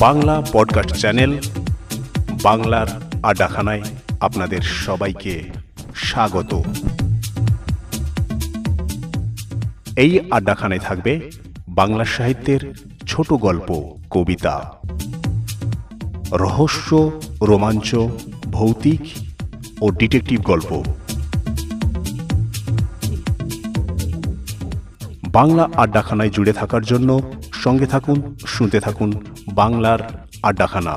Bangla podcast channel, বাংলার আড্ডাখানায় আপনাদের সবাইকে স্বাগত। এই আড্ডাখানায় থাকবে বাংলা সাহিত্যের ছোট গল্প, কবিতা। রহস্য, রোমাঞ্চ, ভৌতিক ও ডিটেকটিভ গল্প। বাংলা আড্ডাখানায় জুড়ে থাকার জন্য সঙ্গে থাকুন শুনতে থাকুন বাংলার আড্ডাখানা।